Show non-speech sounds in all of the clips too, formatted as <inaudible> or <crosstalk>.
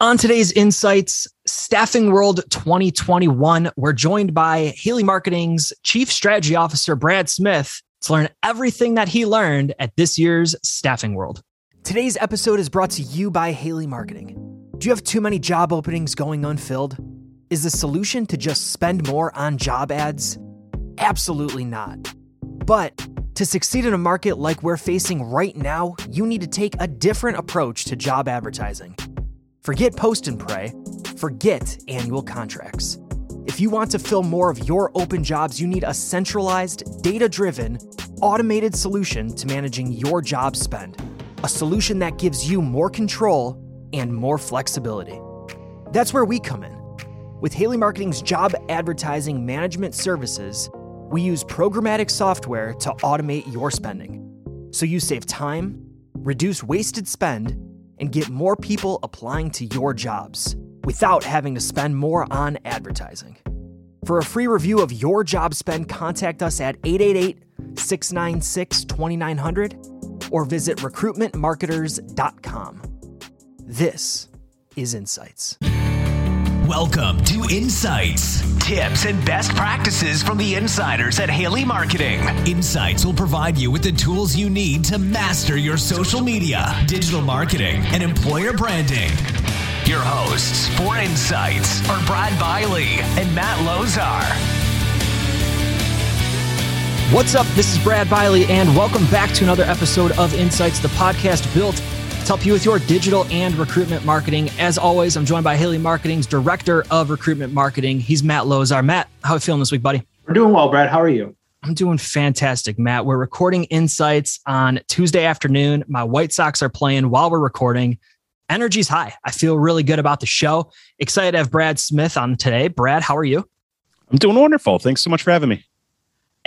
On today's Insights Staffing World 2021, we're joined by Haley Marketing's Chief Strategy Officer, Brad Smith, to learn everything that he learned at this year's Staffing World. Today's episode is brought to you by Haley Marketing. Do you have too many job openings going unfilled? Is the solution to just spend more on job ads? Absolutely not. But to succeed in a market like we're facing right now, you need to take a different approach to job advertising. Forget post and pray. Forget annual contracts. If you want to fill more of your open jobs, you need a centralized, data driven, automated solution to managing your job spend. A solution that gives you more control and more flexibility. That's where we come in. With Haley Marketing's job advertising management services, we use programmatic software to automate your spending. So you save time, reduce wasted spend, and get more people applying to your jobs without having to spend more on advertising. For a free review of your job spend, contact us at 888 696 2900 or visit recruitmentmarketers.com. This is Insights. Welcome to Insights. Tips and best practices from the insiders at Haley Marketing. Insights will provide you with the tools you need to master your social media, digital marketing, and employer branding. Your hosts for Insights are Brad Bialy and Matt Lozar. What's up? This is Brad Bialy, and welcome back to another episode of Insights, the podcast built help you with your digital and recruitment marketing. As always, I'm joined by Haley Marketing's Director of Recruitment Marketing. He's Matt Lozar. Matt, how are you feeling this week, buddy? We're doing well, Brad. How are you? I'm doing fantastic, Matt. We're recording Insights on Tuesday afternoon. My White Sox are playing while we're recording. Energy's high. I feel really good about the show. Excited to have Brad Smith on today. Brad, how are you? I'm doing wonderful. Thanks so much for having me.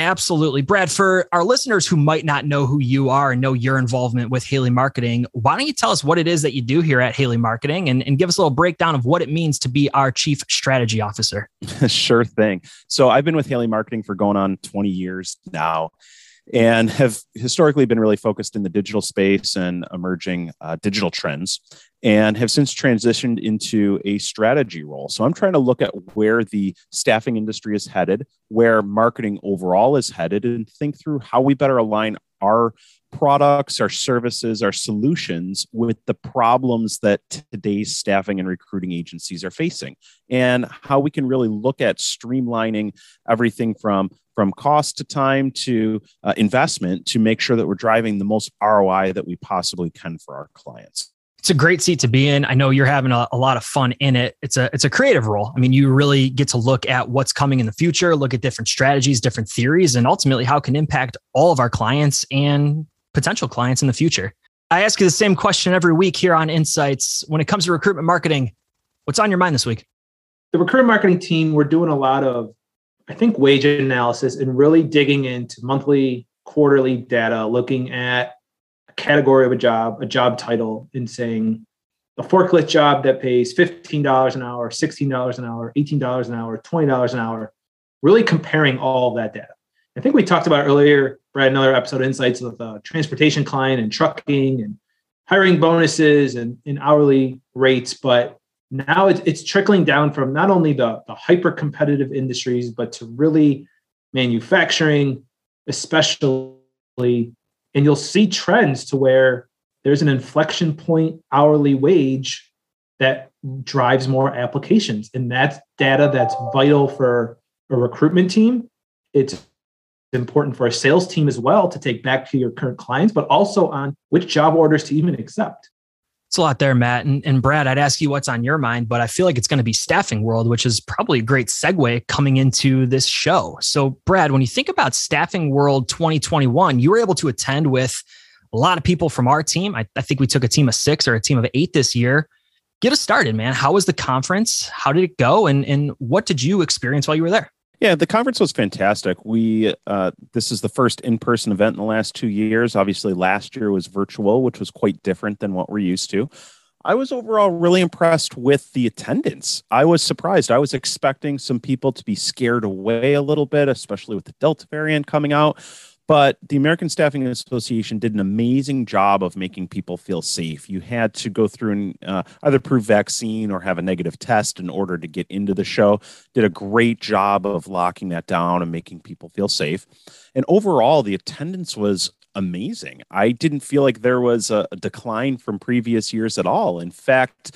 Absolutely. Brad, for our listeners who might not know who you are and know your involvement with Haley Marketing, why don't you tell us what it is that you do here at Haley Marketing and, and give us a little breakdown of what it means to be our Chief Strategy Officer? <laughs> sure thing. So I've been with Haley Marketing for going on 20 years now and have historically been really focused in the digital space and emerging uh, digital trends and have since transitioned into a strategy role. So I'm trying to look at where the staffing industry is headed, where marketing overall is headed, and think through how we better align our products, our services, our solutions with the problems that today's staffing and recruiting agencies are facing, and how we can really look at streamlining everything from from cost to time to uh, investment to make sure that we're driving the most ROI that we possibly can for our clients it's a great seat to be in. I know you're having a, a, lot of fun in it. It's a it's a creative role. I mean, you really get to look at what's coming in the future, look at different strategies, different theories, and ultimately how it can impact all of our clients and potential clients in the future. I ask you the same question every week here on Insights. When it comes to recruitment marketing, what's on your mind this week? The recruitment marketing team, we're doing a lot of, I think, wage analysis and really digging into monthly, quarterly data, looking at a category of a job, a job title, and saying a forklift job that pays $15 an hour, $16 an hour, $18 an hour, $20 an hour, really comparing all of that data. I think we talked about earlier, Brad, another episode insights with a transportation client and trucking and hiring bonuses and, and hourly rates. But now it's, it's trickling down from not only the, the hyper competitive industries, but to really manufacturing, especially and you'll see trends to where there's an inflection point hourly wage that drives more applications. And that's data that's vital for a recruitment team. It's important for a sales team as well to take back to your current clients but also on which job orders to even accept it's a lot there, Matt. And, and Brad, I'd ask you what's on your mind, but I feel like it's going to be staffing world, which is probably a great segue coming into this show. So, Brad, when you think about staffing world 2021, you were able to attend with a lot of people from our team. I, I think we took a team of six or a team of eight this year. Get us started, man. How was the conference? How did it go? And, and what did you experience while you were there? Yeah, the conference was fantastic. We uh, this is the first in-person event in the last two years. Obviously, last year was virtual, which was quite different than what we're used to. I was overall really impressed with the attendance. I was surprised. I was expecting some people to be scared away a little bit, especially with the Delta variant coming out. But the American Staffing Association did an amazing job of making people feel safe. You had to go through and uh, either prove vaccine or have a negative test in order to get into the show. Did a great job of locking that down and making people feel safe. And overall, the attendance was amazing. I didn't feel like there was a, a decline from previous years at all. In fact,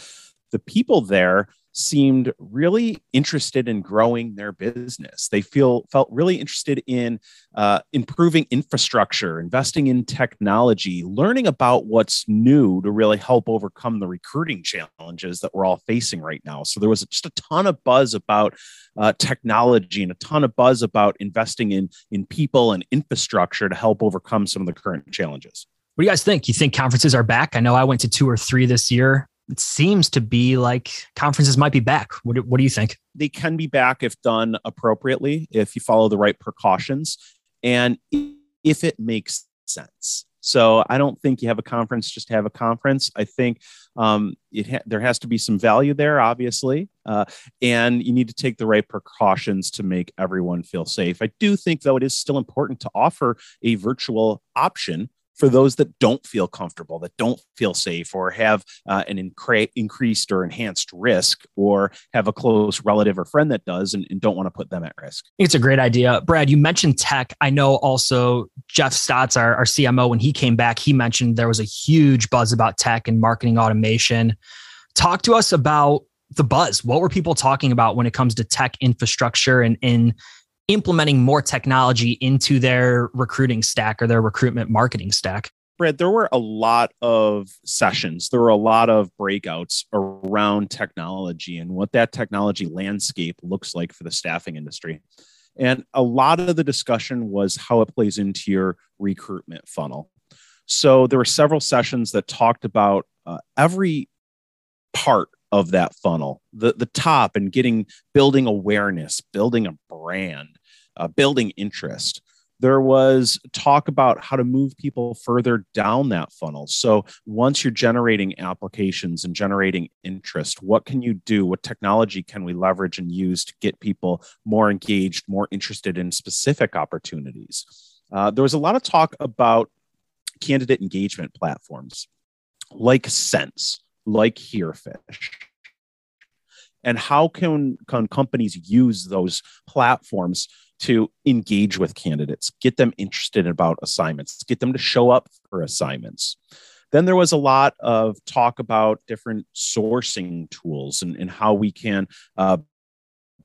the people there seemed really interested in growing their business. They feel felt really interested in uh, improving infrastructure, investing in technology, learning about what's new to really help overcome the recruiting challenges that we're all facing right now. So there was just a ton of buzz about uh, technology and a ton of buzz about investing in in people and infrastructure to help overcome some of the current challenges. What do you guys think? You think conferences are back? I know I went to two or three this year it seems to be like conferences might be back. What, what do you think? They can be back if done appropriately, if you follow the right precautions, and if it makes sense. So I don't think you have a conference just to have a conference. I think um, it ha- there has to be some value there, obviously, uh, and you need to take the right precautions to make everyone feel safe. I do think, though, it is still important to offer a virtual option for those that don't feel comfortable, that don't feel safe, or have uh, an incre- increased or enhanced risk, or have a close relative or friend that does and, and don't want to put them at risk. it's a great idea. Brad, you mentioned tech. I know also Jeff Stotts, our, our CMO, when he came back, he mentioned there was a huge buzz about tech and marketing automation. Talk to us about the buzz. What were people talking about when it comes to tech infrastructure and in implementing more technology into their recruiting stack or their recruitment marketing stack? Brad, there were a lot of sessions, there were a lot of breakouts around technology and what that technology landscape looks like for the staffing industry. And a lot of the discussion was how it plays into your recruitment funnel. So there were several sessions that talked about uh, every part of that funnel, the, the top and getting building awareness, building a brand, uh, building interest. There was talk about how to move people further down that funnel. So once you're generating applications and generating interest, what can you do? What technology can we leverage and use to get people more engaged, more interested in specific opportunities? Uh, there was a lot of talk about candidate engagement platforms like Sense, like Herefish and how can, can companies use those platforms to engage with candidates, get them interested about assignments, get them to show up for assignments. Then there was a lot of talk about different sourcing tools and, and how we can uh,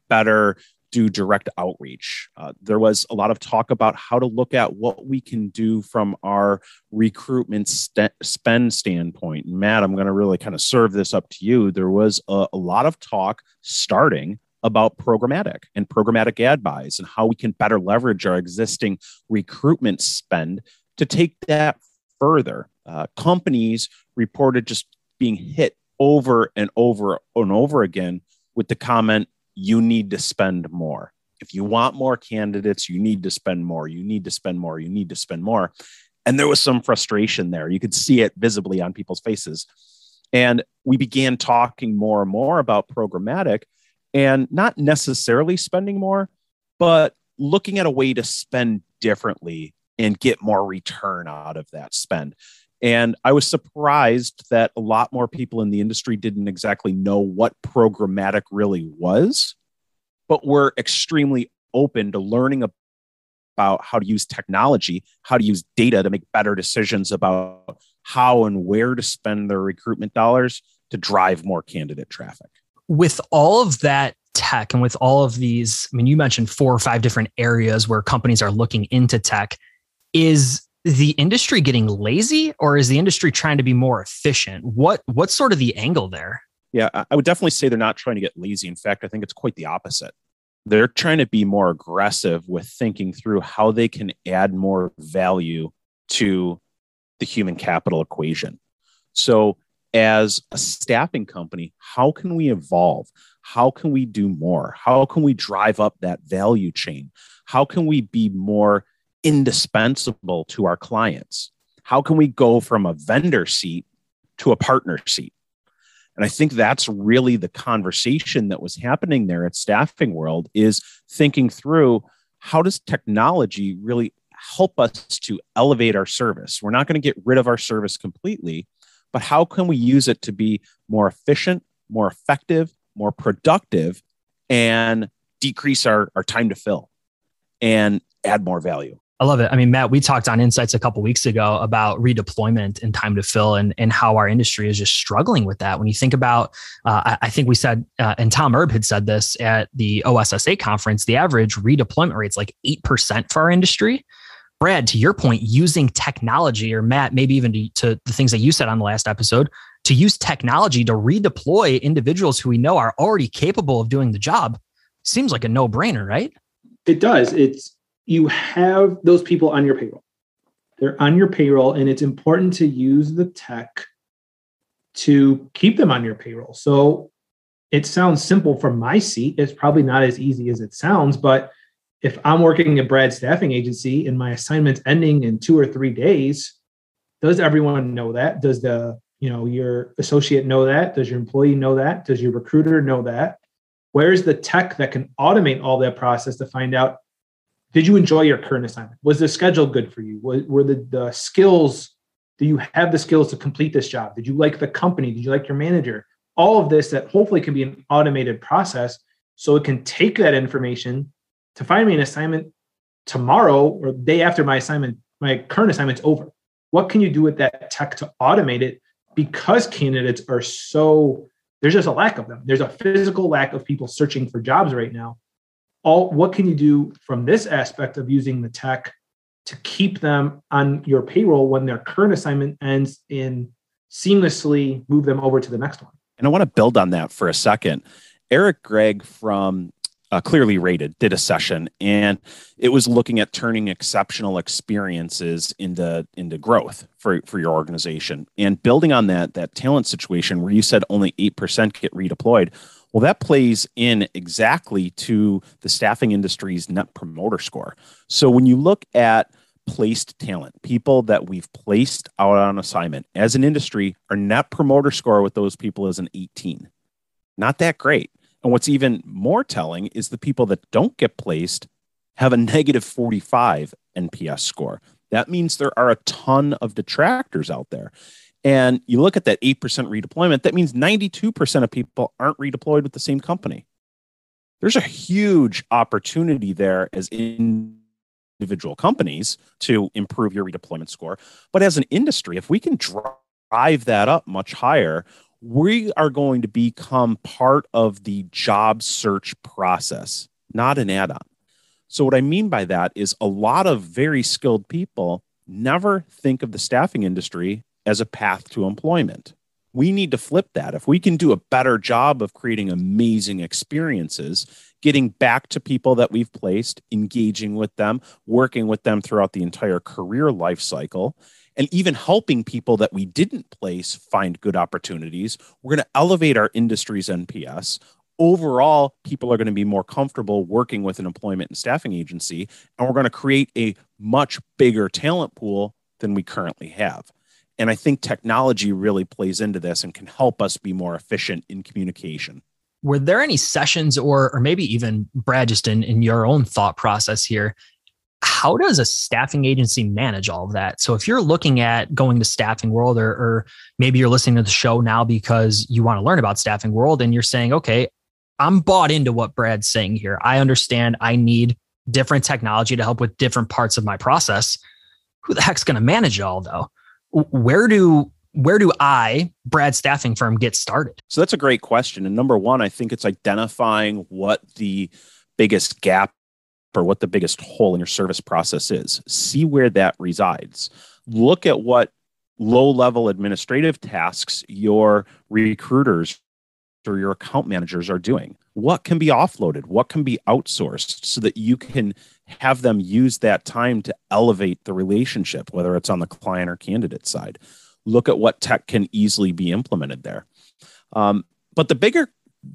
better do direct outreach. Uh, there was a lot of talk about how to look at what we can do from our recruitment st- spend standpoint. Matt, I'm going to really kind of serve this up to you. There was a, a lot of talk starting about programmatic and programmatic ad buys and how we can better leverage our existing recruitment spend to take that further. Uh, companies reported just being hit over and over and over again with the comment you need to spend more. If you want more candidates, you need to spend more. You need to spend more. You need to spend more. And there was some frustration there. You could see it visibly on people's faces. And we began talking more and more about programmatic and not necessarily spending more, but looking at a way to spend differently and get more return out of that spend. And I was surprised that a lot more people in the industry didn't exactly know what programmatic really was, but were extremely open to learning about how to use technology, how to use data to make better decisions about how and where to spend their recruitment dollars to drive more candidate traffic. With all of that tech and with all of these, I mean, you mentioned four or five different areas where companies are looking into tech. Is the industry getting lazy or is the industry trying to be more efficient? What what's sort of the angle there? Yeah, I would definitely say they're not trying to get lazy. In fact, I think it's quite the opposite. They're trying to be more aggressive with thinking through how they can add more value to the human capital equation. So, as a staffing company, how can we evolve? How can we do more? How can we drive up that value chain? How can we be more indispensable to our clients? How can we go from a vendor seat to a partner seat? And I think that's really the conversation that was happening there at Staffing World is thinking through how does technology really help us to elevate our service. We're not going to get rid of our service completely, but how can we use it to be more efficient, more effective, more productive, and decrease our, our time to fill and add more value? I love it. I mean, Matt, we talked on Insights a couple weeks ago about redeployment and time to fill, and and how our industry is just struggling with that. When you think about, uh, I, I, think we said, uh, and Tom Erb had said this at the OSSA conference, the average redeployment rate is like eight percent for our industry. Brad, to your point, using technology, or Matt, maybe even to, to the things that you said on the last episode, to use technology to redeploy individuals who we know are already capable of doing the job, seems like a no brainer, right? It does. It's you have those people on your payroll. They're on your payroll, and it's important to use the tech to keep them on your payroll. So it sounds simple from my seat. It's probably not as easy as it sounds, but if I'm working at Brad Staffing Agency and my assignment's ending in two or three days, does everyone know that? Does the you know your associate know that? Does your employee know that? Does your recruiter know that? Where's the tech that can automate all that process to find out did you enjoy your current assignment? Was the schedule good for you? Were, the, the skills, do you have the skills to complete this job? Did you like the company? Did you like your manager? All of this that hopefully can be an automated process so it can take that information to find me an assignment tomorrow or day after my assignment, my current assignment's over. What can you do with that tech to automate it? Because candidates are so, there's just a lack of them. There's a physical lack of people searching for jobs right now all what can you do from this aspect of using the tech to keep them on your payroll when their current assignment ends and seamlessly move them over to the next one? And i want to build on that for a second. Eric gregg from uh, clearly rated did a session and it was looking at turning exceptional experiences into into growth for for your organization. And building on that that talent situation where you said only 8% get redeployed well, that plays in exactly to the staffing industry's net promoter score. So when you look at placed talent, people that we've placed out on assignment as an industry, our net promoter score with those people is an 18. Not that great. And what's even more telling is the people that don't get placed have a negative 45 NPS score. That means there are a ton of detractors out there and you look at that 8% redeployment, that means 92% of people aren't redeployed with the same company. There's a huge opportunity there as individual companies to improve your redeployment score. But as an industry, if we can drive that up much higher, we are going to become part of the job search process, not an add on. So, what I mean by that is a lot of very skilled people never think of the staffing industry as a path to employment. We need to flip that. If we can do a better job of creating amazing experiences, getting back to people that we've placed, engaging with them, working with them throughout the entire career life cycle, and even helping people that we didn't place find good opportunities, we're going to elevate our industry's NPS. Overall, people are going to be more comfortable working with an employment and staffing agency, and we're going to create a much bigger talent pool than we currently have. And I think technology really plays into this and can help us be more efficient in communication. Were there any sessions or or maybe even Brad, just in, in your own thought process here? How does a staffing agency manage all of that? So if you're looking at going to staffing world or, or maybe you're listening to the show now because you want to learn about staffing world and you're saying, okay, I'm bought into what Brad's saying here. I understand I need different technology to help with different parts of my process. Who the heck's going to manage it all though? Where do where do I, Brad staffing firm, get started? So that's a great question. And number one, I think it's identifying what the biggest gap or what the biggest hole in your service process is. See where that resides. Look at what low level administrative tasks your recruiters or your account managers are doing. What can be offloaded? What can be outsourced so that you can have them use that time to elevate the relationship, whether it's on the client or candidate side. Look at what tech can easily be implemented there. Um, but the bigger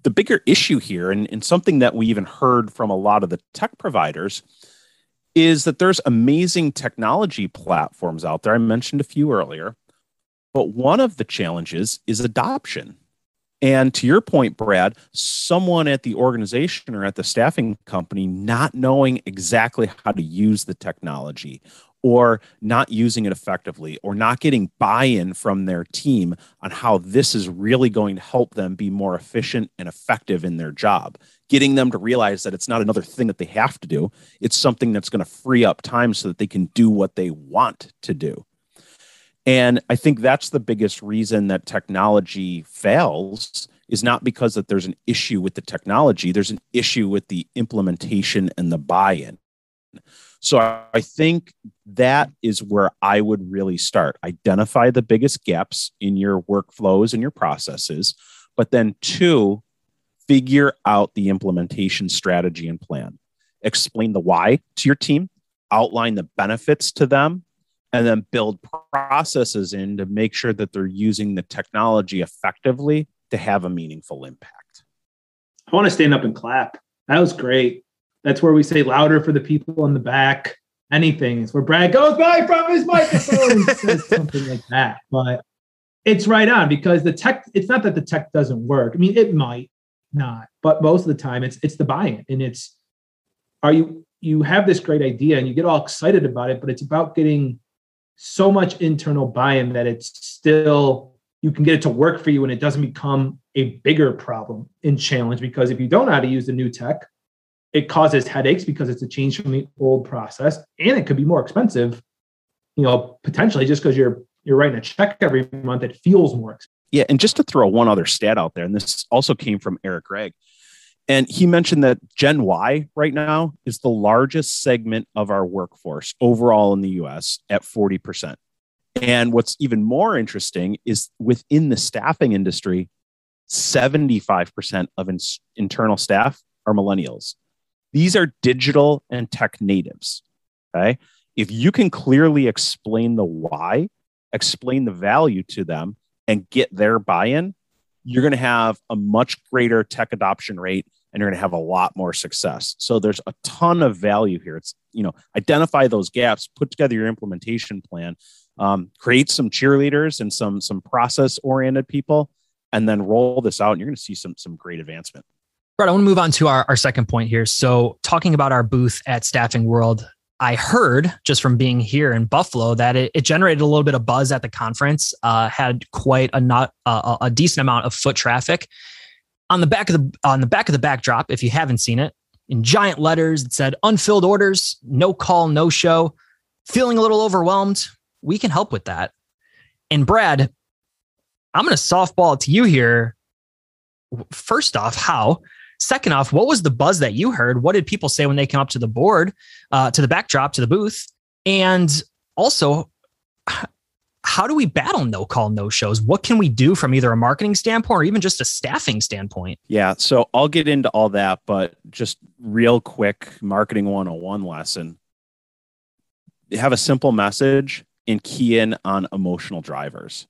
the bigger issue here, and, and something that we even heard from a lot of the tech providers, is that there's amazing technology platforms out there. I mentioned a few earlier, but one of the challenges is adoption. And to your point, Brad, someone at the organization or at the staffing company not knowing exactly how to use the technology or not using it effectively or not getting buy in from their team on how this is really going to help them be more efficient and effective in their job. Getting them to realize that it's not another thing that they have to do, it's something that's going to free up time so that they can do what they want to do. And I think that's the biggest reason that technology fails is not because that there's an issue with the technology, there's an issue with the implementation and the buy-in. So I think that is where I would really start. Identify the biggest gaps in your workflows and your processes, but then two, figure out the implementation strategy and plan. Explain the why to your team, outline the benefits to them, and then build processes in to make sure that they're using the technology effectively to have a meaningful impact. I want to stand up and clap. That was great. That's where we say louder for the people in the back. Anything is where Brad goes by from his microphone, says <laughs> something like that. But it's right on because the tech. It's not that the tech doesn't work. I mean, it might not, but most of the time, it's it's the buy-in, and it's are you you have this great idea and you get all excited about it, but it's about getting so much internal buy-in that it's still you can get it to work for you and it doesn't become a bigger problem and challenge because if you don't know how to use the new tech it causes headaches because it's a change from the old process and it could be more expensive you know potentially just because you're you're writing a check every month it feels more expensive yeah and just to throw one other stat out there and this also came from eric gregg and he mentioned that Gen Y right now is the largest segment of our workforce overall in the US at 40%. And what's even more interesting is within the staffing industry, 75% of in- internal staff are millennials. These are digital and tech natives. Okay. If you can clearly explain the why, explain the value to them, and get their buy in, you're going to have a much greater tech adoption rate and you're going to have a lot more success. So there's a ton of value here. It's, you know, identify those gaps, put together your implementation plan, um, create some cheerleaders and some some process oriented people, and then roll this out. And you're going to see some some great advancement. Right. I want to move on to our, our second point here. So talking about our booth at Staffing World, I heard just from being here in Buffalo that it, it generated a little bit of buzz at the conference, uh, had quite a not uh, a decent amount of foot traffic on the back of the on the back of the backdrop, if you haven't seen it, in giant letters, it said unfilled orders, no call, no show. Feeling a little overwhelmed? We can help with that. And Brad, I'm going to softball it to you here. First off, how? Second off, what was the buzz that you heard? What did people say when they came up to the board, uh, to the backdrop, to the booth? And also, how do we battle no call, no shows? What can we do from either a marketing standpoint or even just a staffing standpoint? Yeah. So I'll get into all that, but just real quick marketing 101 lesson. Have a simple message and key in on emotional drivers.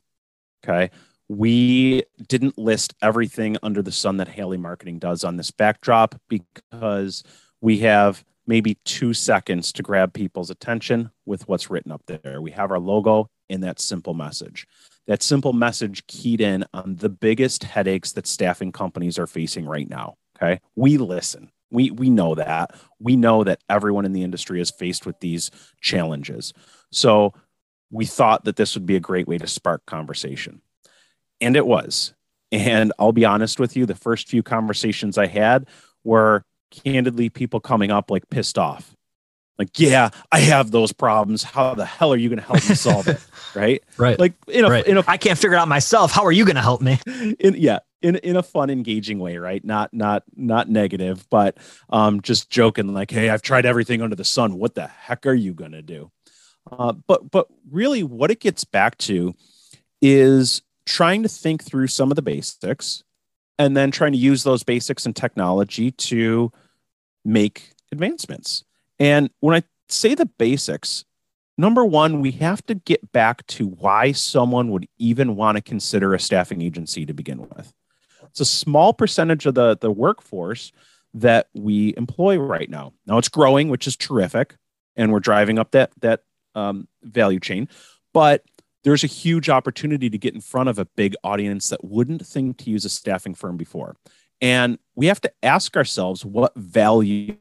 Okay. We didn't list everything under the sun that Haley Marketing does on this backdrop because we have maybe two seconds to grab people's attention with what's written up there. We have our logo and that simple message. That simple message keyed in on the biggest headaches that staffing companies are facing right now. Okay. We listen. We, we know that. We know that everyone in the industry is faced with these challenges. So we thought that this would be a great way to spark conversation. And it was. And I'll be honest with you, the first few conversations I had were candidly people coming up like pissed off. Like yeah i have those problems. How the hell are you going to help me solve it? <laughs> Right? Right. Like in a, right. in a i can't figure it out myself. How are you going to help me? In yeah in, in a fun engaging way right? Not not not negative but um just joking like hey i've tried everything under the sun. What the heck are you going to do? Uh, but but really what it gets back to is trying to think through some of the basics and then trying to use those basics and technology to make advancements and when I say the basics, number one, we have to get back to why someone would even want to consider a staffing agency to begin with. It's a small percentage of the, the workforce that we employ right now. Now it's growing, which is terrific, and we're driving up that that um, value chain. But there's a huge opportunity to get in front of a big audience that wouldn't think to use a staffing firm before. And we have to ask ourselves what value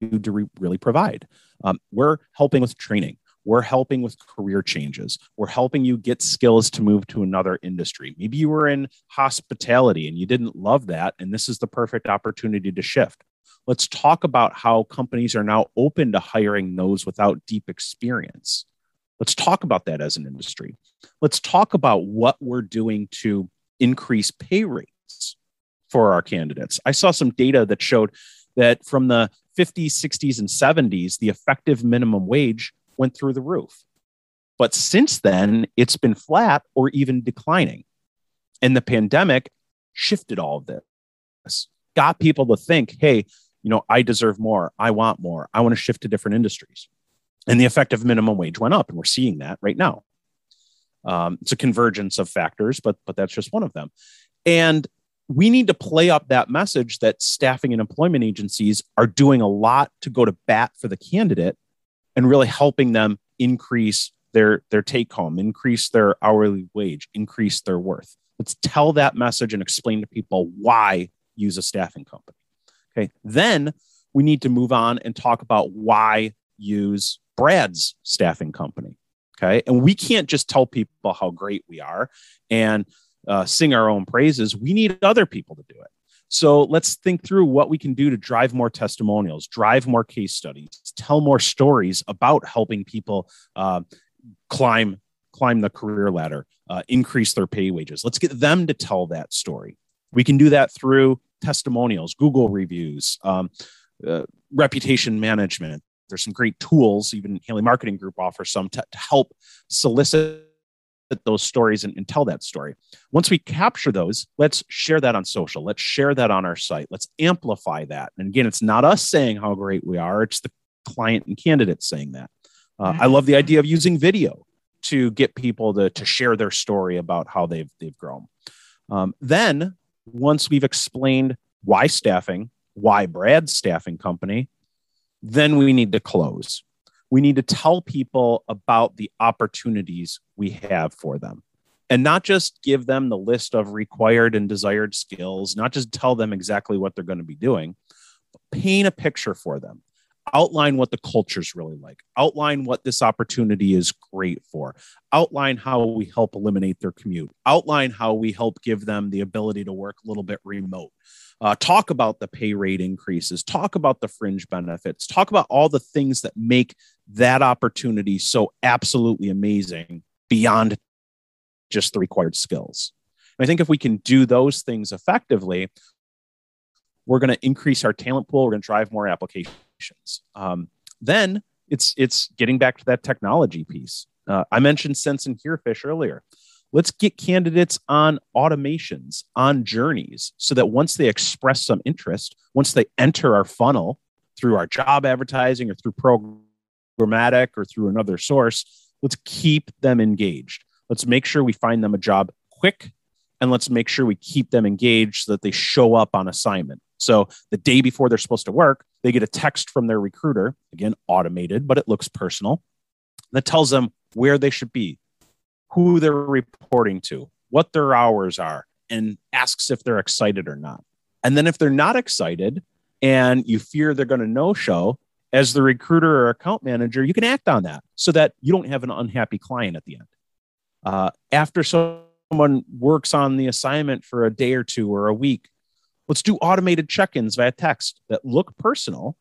do we really provide? Um, we're helping with training. We're helping with career changes. We're helping you get skills to move to another industry. Maybe you were in hospitality and you didn't love that, and this is the perfect opportunity to shift. Let's talk about how companies are now open to hiring those without deep experience. Let's talk about that as an industry. Let's talk about what we're doing to increase pay rates for our candidates. I saw some data that showed that from the 50s, 60s, and 70s, the effective minimum wage went through the roof. But since then, it's been flat or even declining. And the pandemic shifted all of this, got people to think, hey, you know, I deserve more. I want more. I want to shift to different industries. And the effective minimum wage went up, and we're seeing that right now. Um, it's a convergence of factors, but but that's just one of them. And we need to play up that message that staffing and employment agencies are doing a lot to go to bat for the candidate and really helping them increase their their take home, increase their hourly wage, increase their worth. Let's tell that message and explain to people why use a staffing company. Okay. Then we need to move on and talk about why use Brad's staffing company. Okay. And we can't just tell people how great we are and uh, sing our own praises. We need other people to do it. So let's think through what we can do to drive more testimonials, drive more case studies, tell more stories about helping people uh, climb climb the career ladder, uh, increase their pay wages. Let's get them to tell that story. We can do that through testimonials, Google reviews, um, uh, reputation management. There's some great tools. Even Haley Marketing Group offers some to, to help solicit those stories and, and, tell that story. Once we capture those, let's share that on social. Let's share that on our site. Let's amplify that. And again, it's not us saying how great we are, it's the client and candidate saying that. Uh, I love the idea of using video to get people to, to share their story about how they've, they've grown. Um, then, once we've explained why staffing, why Brad's staffing company, then we need to close we need to tell people about the opportunities we have for them and not just give them the list of required and desired skills, not just tell them exactly what they're going to be doing, but paint a picture for them. Outline what the culture is really like. Outline what this opportunity is great for. Outline how we help eliminate their commute. Outline how we help give them the ability to work a little bit remote uh, talk about the pay rate increases, talk about the fringe benefits, talk about all the things that make that opportunity so absolutely amazing beyond just the required skills. And I think if we can do those things effectively, we're going to increase our talent pool. We're going to drive more applications. Um, then it's it's getting back to that technology piece. Uh, I mentioned Sense and Herefish earlier. Let's get candidates on automations, on journeys, so that once they express some interest, once they enter our funnel through our job advertising or through programmatic or through another source, let's keep them engaged. Let's make sure we find them a job quick and let's make sure we keep them engaged so that they show up on assignment. So the day before they're supposed to work, they get a text from their recruiter, again, automated, but it looks personal, that tells them where they should be, who they're reporting to, what their hours are, and asks if they're excited or not. And then if they're not excited and you fear they're going to no show, as the recruiter or account manager, you can act on that so that you don't have an unhappy client at the end. Uh, after someone works on the assignment for a day or two or a week, let's do automated check ins via text that look personal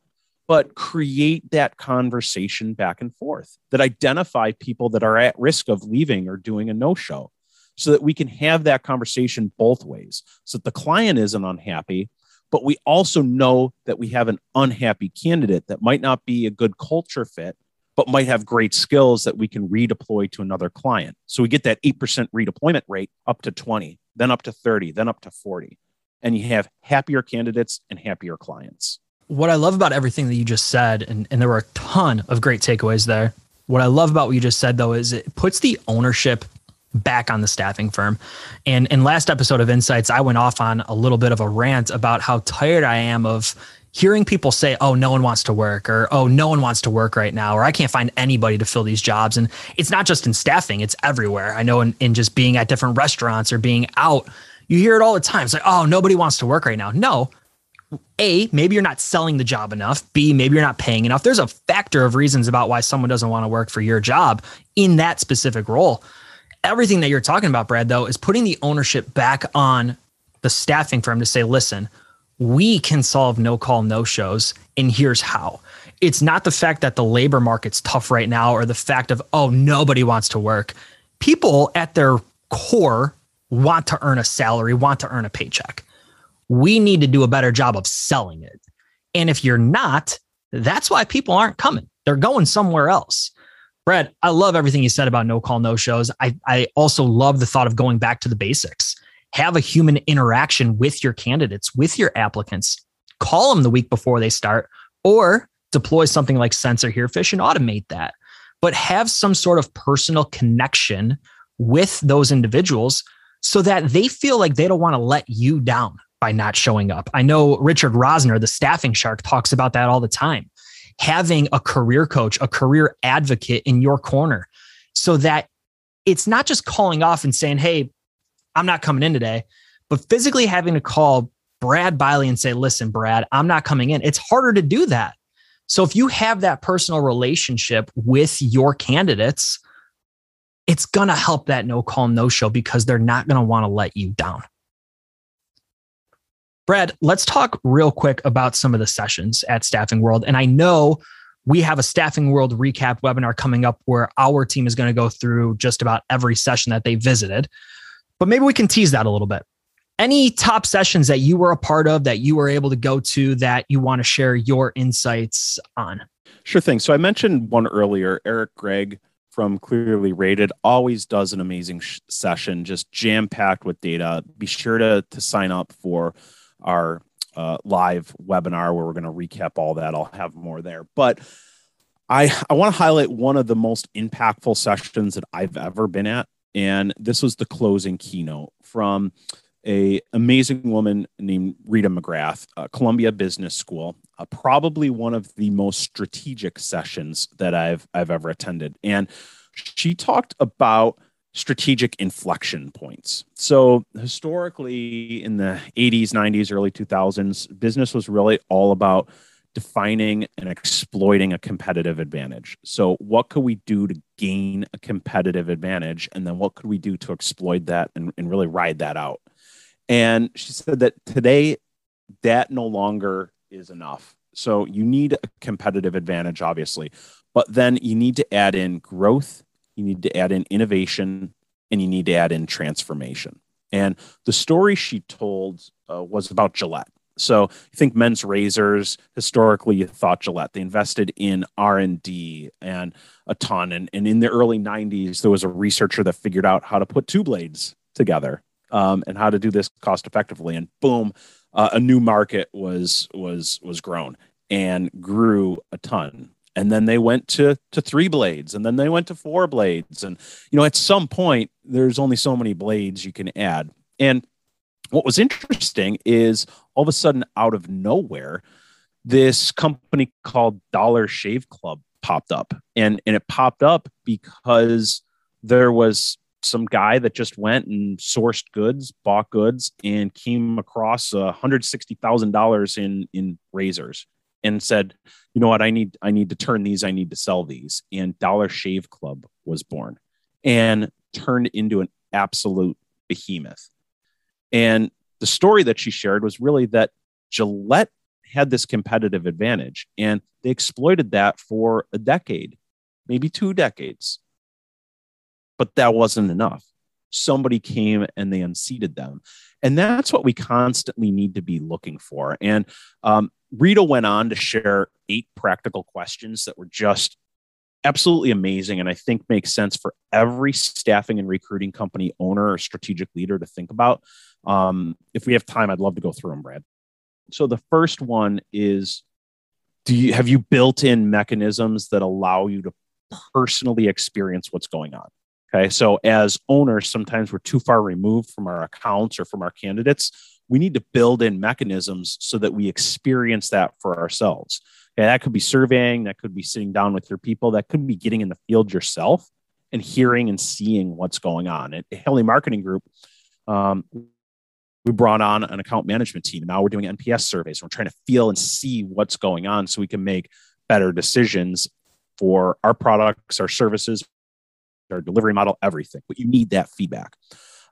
but create that conversation back and forth that identify people that are at risk of leaving or doing a no show so that we can have that conversation both ways so that the client isn't unhappy but we also know that we have an unhappy candidate that might not be a good culture fit but might have great skills that we can redeploy to another client. So we get that 8% redeployment rate up to 20 then up to 30 then up to 40 and you have happier candidates and happier clients what I love about everything that you just said, and, and there were a ton of great takeaways there. What I love about what you just said, though, is it puts the ownership back on the staffing firm. And in last episode of Insights, I went off on a little bit of a rant about how tired I am of hearing people say, oh, no one wants to work, or oh, no one wants to work right now, or I can't find anybody to fill these jobs. And it's not just in staffing, it's everywhere. I know in, in just being at different restaurants or being out, you hear it all the time. It's like, oh, nobody wants to work right now. No. A, maybe you're not selling the job enough. B, maybe you're not paying enough. There's a factor of reasons about why someone doesn't want to work for your job in that specific role. Everything that you're talking about, Brad, though, is putting the ownership back on the staffing firm to say, listen, we can solve no call, no shows. And here's how. It's not the fact that the labor market's tough right now or the fact of, oh, nobody wants to work. People at their core want to earn a salary, want to earn a paycheck. We need to do a better job of selling it. And if you're not, that's why people aren't coming. They're going somewhere else. Brad, I love everything you said about no call, no shows. I, I also love the thought of going back to the basics have a human interaction with your candidates, with your applicants. Call them the week before they start, or deploy something like Sense or Herefish and automate that. But have some sort of personal connection with those individuals so that they feel like they don't want to let you down by not showing up. I know Richard Rosner, the staffing shark, talks about that all the time. Having a career coach, a career advocate in your corner so that it's not just calling off and saying, Hey, I'm not coming in today. But physically having to call Brad Bialy and say, listen, Brad, I'm not coming in, it's harder to do that. So if you have that personal relationship with your candidates, it's going to help that no call, no show because they're not going to want to let you down. Brad, let's talk real quick about some of the sessions at Staffing World. And I know we have a Staffing World recap webinar coming up where our team is going to go through just about every session that they visited but maybe we can tease that a little bit. Any top sessions that you were a part of that you were able to go to that you want to share your insights on? Sure thing. So I mentioned one earlier, Eric Gregg from Clearly Rated always does an amazing sh- session, just jam packed with data. Be sure to, to sign up for our uh, live webinar where we're going to recap all that. I'll have more there. But I, I want to highlight one of the most impactful sessions that I've ever been at and this was the closing keynote from a amazing woman named Rita McGrath, uh, Columbia Business School. Uh, probably one of the most strategic sessions that I've I've ever attended, and she talked about strategic inflection points. So historically, in the 80s, 90s, early 2000s, business was really all about defining and exploiting a competitive advantage. So, what could we do to gain a competitive advantage? And then, what could we do to exploit that and, and really ride that out? And she said that today, that no longer is enough. So, you need a competitive advantage, obviously, but then you need to add in growth, you need to add in innovation, and you need to add in transformation. And the story she told uh, was about Gillette so I think men's razors historically you thought Gillette they invested in R and D and a ton. And, and in the early 90s, there was a researcher that figured out how to put two blades together um, and how to do this cost effectively. And boom, uh, a new market was was was grown and grew a ton. And then they went to to three blades, and then they went to four blades. And you know, at some point, there's only so many blades you can add. And what was interesting is all of a sudden, out of nowhere, this company called Dollar Shave Club popped up. And, and it popped up because there was some guy that just went and sourced goods, bought goods, and came across uh, $160,000 in, in razors and said, you know what, I need, I need to turn these, I need to sell these. And Dollar Shave Club was born and turned into an absolute behemoth. And the story that she shared was really that Gillette had this competitive advantage and they exploited that for a decade, maybe two decades. But that wasn't enough. Somebody came and they unseated them. And that's what we constantly need to be looking for. And um, Rita went on to share eight practical questions that were just absolutely amazing and I think makes sense for every staffing and recruiting company owner or strategic leader to think about. Um, if we have time, I'd love to go through them, Brad. So the first one is do you have you built in mechanisms that allow you to personally experience what's going on? Okay. So as owners, sometimes we're too far removed from our accounts or from our candidates. we need to build in mechanisms so that we experience that for ourselves. Okay, that could be surveying, that could be sitting down with your people, that could be getting in the field yourself and hearing and seeing what's going on. At Haley Marketing Group, um, we brought on an account management team. Now we're doing NPS surveys. We're trying to feel and see what's going on so we can make better decisions for our products, our services, our delivery model, everything. But you need that feedback.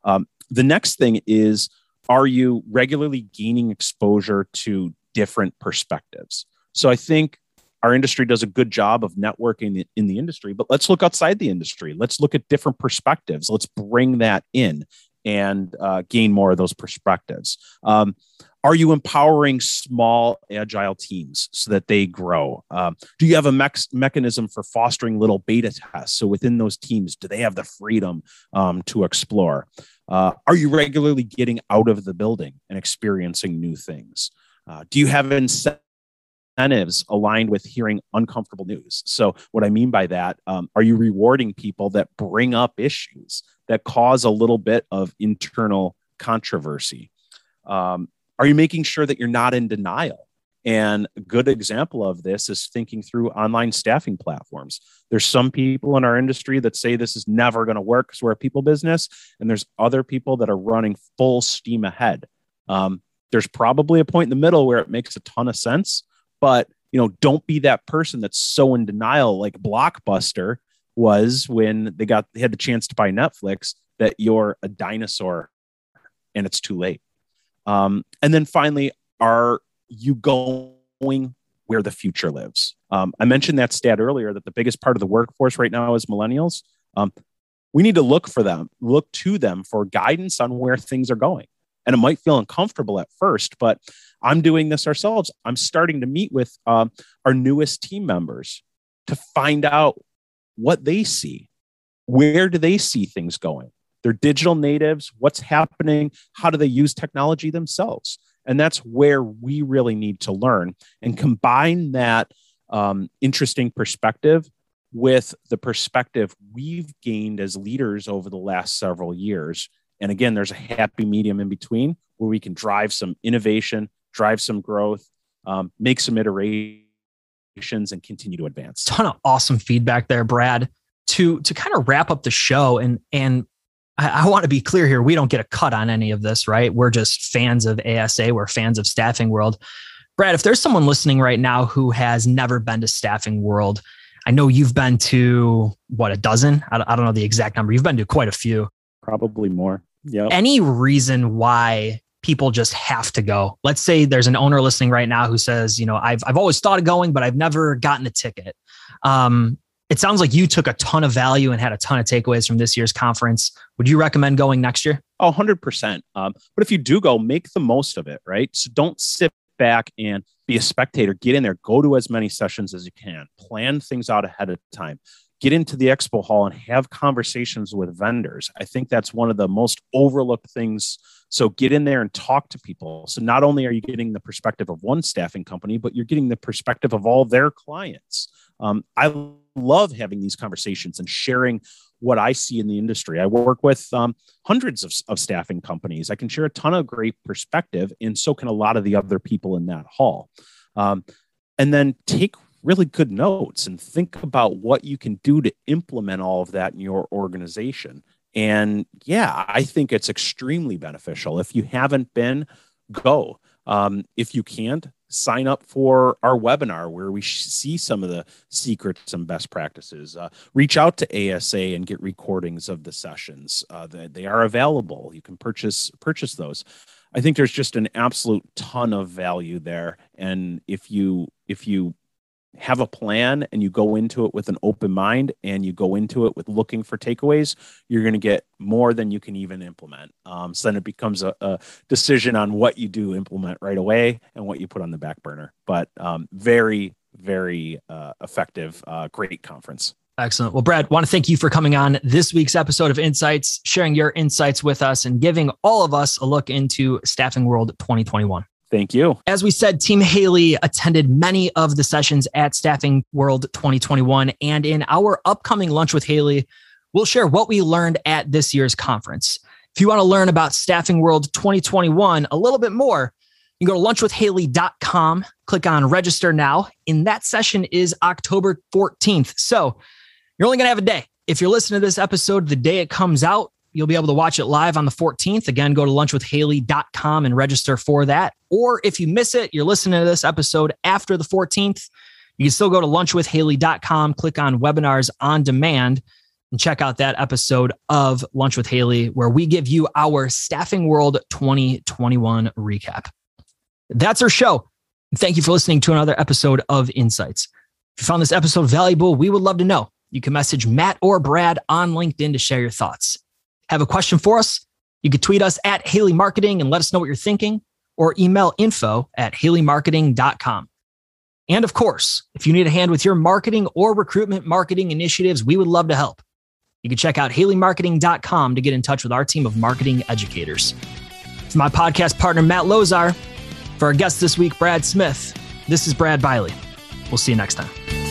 Um, the next thing is are you regularly gaining exposure to different perspectives? So I think our industry does a good job of networking in the industry, but let's look outside the industry. Let's look at different perspectives. Let's bring that in and uh, gain more of those perspectives. Um, are you empowering small agile teams so that they grow? Um, do you have a mex- mechanism for fostering little beta tests? So within those teams, do they have the freedom um, to explore? Uh, are you regularly getting out of the building and experiencing new things? Uh, do you have incentives aligned with hearing uncomfortable news? So, what I mean by that, um, are you rewarding people that bring up issues that cause a little bit of internal controversy? Um, are you making sure that you're not in denial? And a good example of this is thinking through online staffing platforms. There's some people in our industry that say this is never going to work because we're a people business, and there's other people that are running full steam ahead. Um, there's probably a point in the middle where it makes a ton of sense, but you know, don't be that person that's so in denial, like Blockbuster was when they got they had the chance to buy Netflix that you're a dinosaur and it's too late. Um, and then finally, are you going where the future lives. Um, I mentioned that stat earlier that the biggest part of the workforce right now is millennials. Um, we need to look for them, look to them for guidance on where things are going. And it might feel uncomfortable at first, but I'm doing this ourselves. I'm starting to meet with um, our newest team members to find out what they see. Where do they see things going? They're digital natives. What's happening? How do they use technology themselves? And that's where we really need to learn and combine that um, interesting perspective with the perspective we've gained as leaders over the last several years. And again, there's a happy medium in between where we can drive some innovation, drive some growth, um, make some iterations, and continue to advance. Ton of awesome feedback there, Brad. To to kind of wrap up the show and and I, I want to be clear here. We don't get a cut on any of this, right? We're just fans of ASA. We're fans of Staffing World. Brad, if there's someone listening right now who has never been to Staffing World, I know you've been to what a dozen. I, I don't know the exact number. You've been to quite a few. Probably more. Yeah. Any reason why people just have to go? Let's say there's an owner listening right now who says, you know, I've I've always thought of going, but I've never gotten a ticket. Um, it sounds like you took a ton of value and had a ton of takeaways from this year's conference. Would you recommend going next year? Oh, 100%. Um, but if you do go, make the most of it, right? So don't sit back and be a spectator. Get in there, go to as many sessions as you can, plan things out ahead of time. Get into the expo hall and have conversations with vendors. I think that's one of the most overlooked things. So get in there and talk to people. So not only are you getting the perspective of one staffing company, but you're getting the perspective of all their clients. Um, I love having these conversations and sharing what I see in the industry. I work with um, hundreds of, of staffing companies. I can share a ton of great perspective, and so can a lot of the other people in that hall. Um, and then take really good notes and think about what you can do to implement all of that in your organization. And yeah, I think it's extremely beneficial. If you haven't been, go. Um, if you can't, sign up for our webinar where we see some of the secrets and best practices. Uh, reach out to ASA and get recordings of the sessions. Uh, they, they are available. You can purchase purchase those. I think there's just an absolute ton of value there, and if you if you have a plan and you go into it with an open mind and you go into it with looking for takeaways, you're going to get more than you can even implement. Um, so then it becomes a, a, decision on what you do implement right away and what you put on the back burner. But um, very, very uh, effective, uh, great conference. Excellent. Well, Brad, want to thank you for coming on this week's episode of Insights, sharing your insights with us, and giving all of us a look into Staffing World 2021. Thank you. As we said, Team Haley attended many of the sessions at Staffing World 2021. And in our upcoming lunch with Haley, we'll share what we learned at this year's conference. If you want to learn about Staffing World 2021 a little bit more, you can go to lunchwithhaley.com, click on register now. And that session is October 14th. So you're only going to have a day. If you're listening to this episode the day it comes out, you'll be able to watch it live on the 14th. Again, go to lunchwithhaley.com and register for that. Or if you miss it, you're listening to this episode after the 14th, you can still go to lunchwithhaley.com, click on webinars on demand, and check out that episode of Lunch with Haley, where we give you our Staffing World 2021 recap. That's our show. Thank you for listening to another episode of Insights. If you found this episode valuable, we would love to know. You can message Matt or Brad on LinkedIn to share your thoughts. Have a question for us? You can tweet us at Haley Marketing and let us know what you're thinking, or email info at haleymarketing.com. And of course, if you need a hand with your marketing or recruitment marketing initiatives, we would love to help. You can check out haleymarketing.com to get in touch with our team of marketing educators. For my podcast partner, Matt Lozar, for our guest this week, Brad Smith, this is Brad Bialy. We'll see you next time.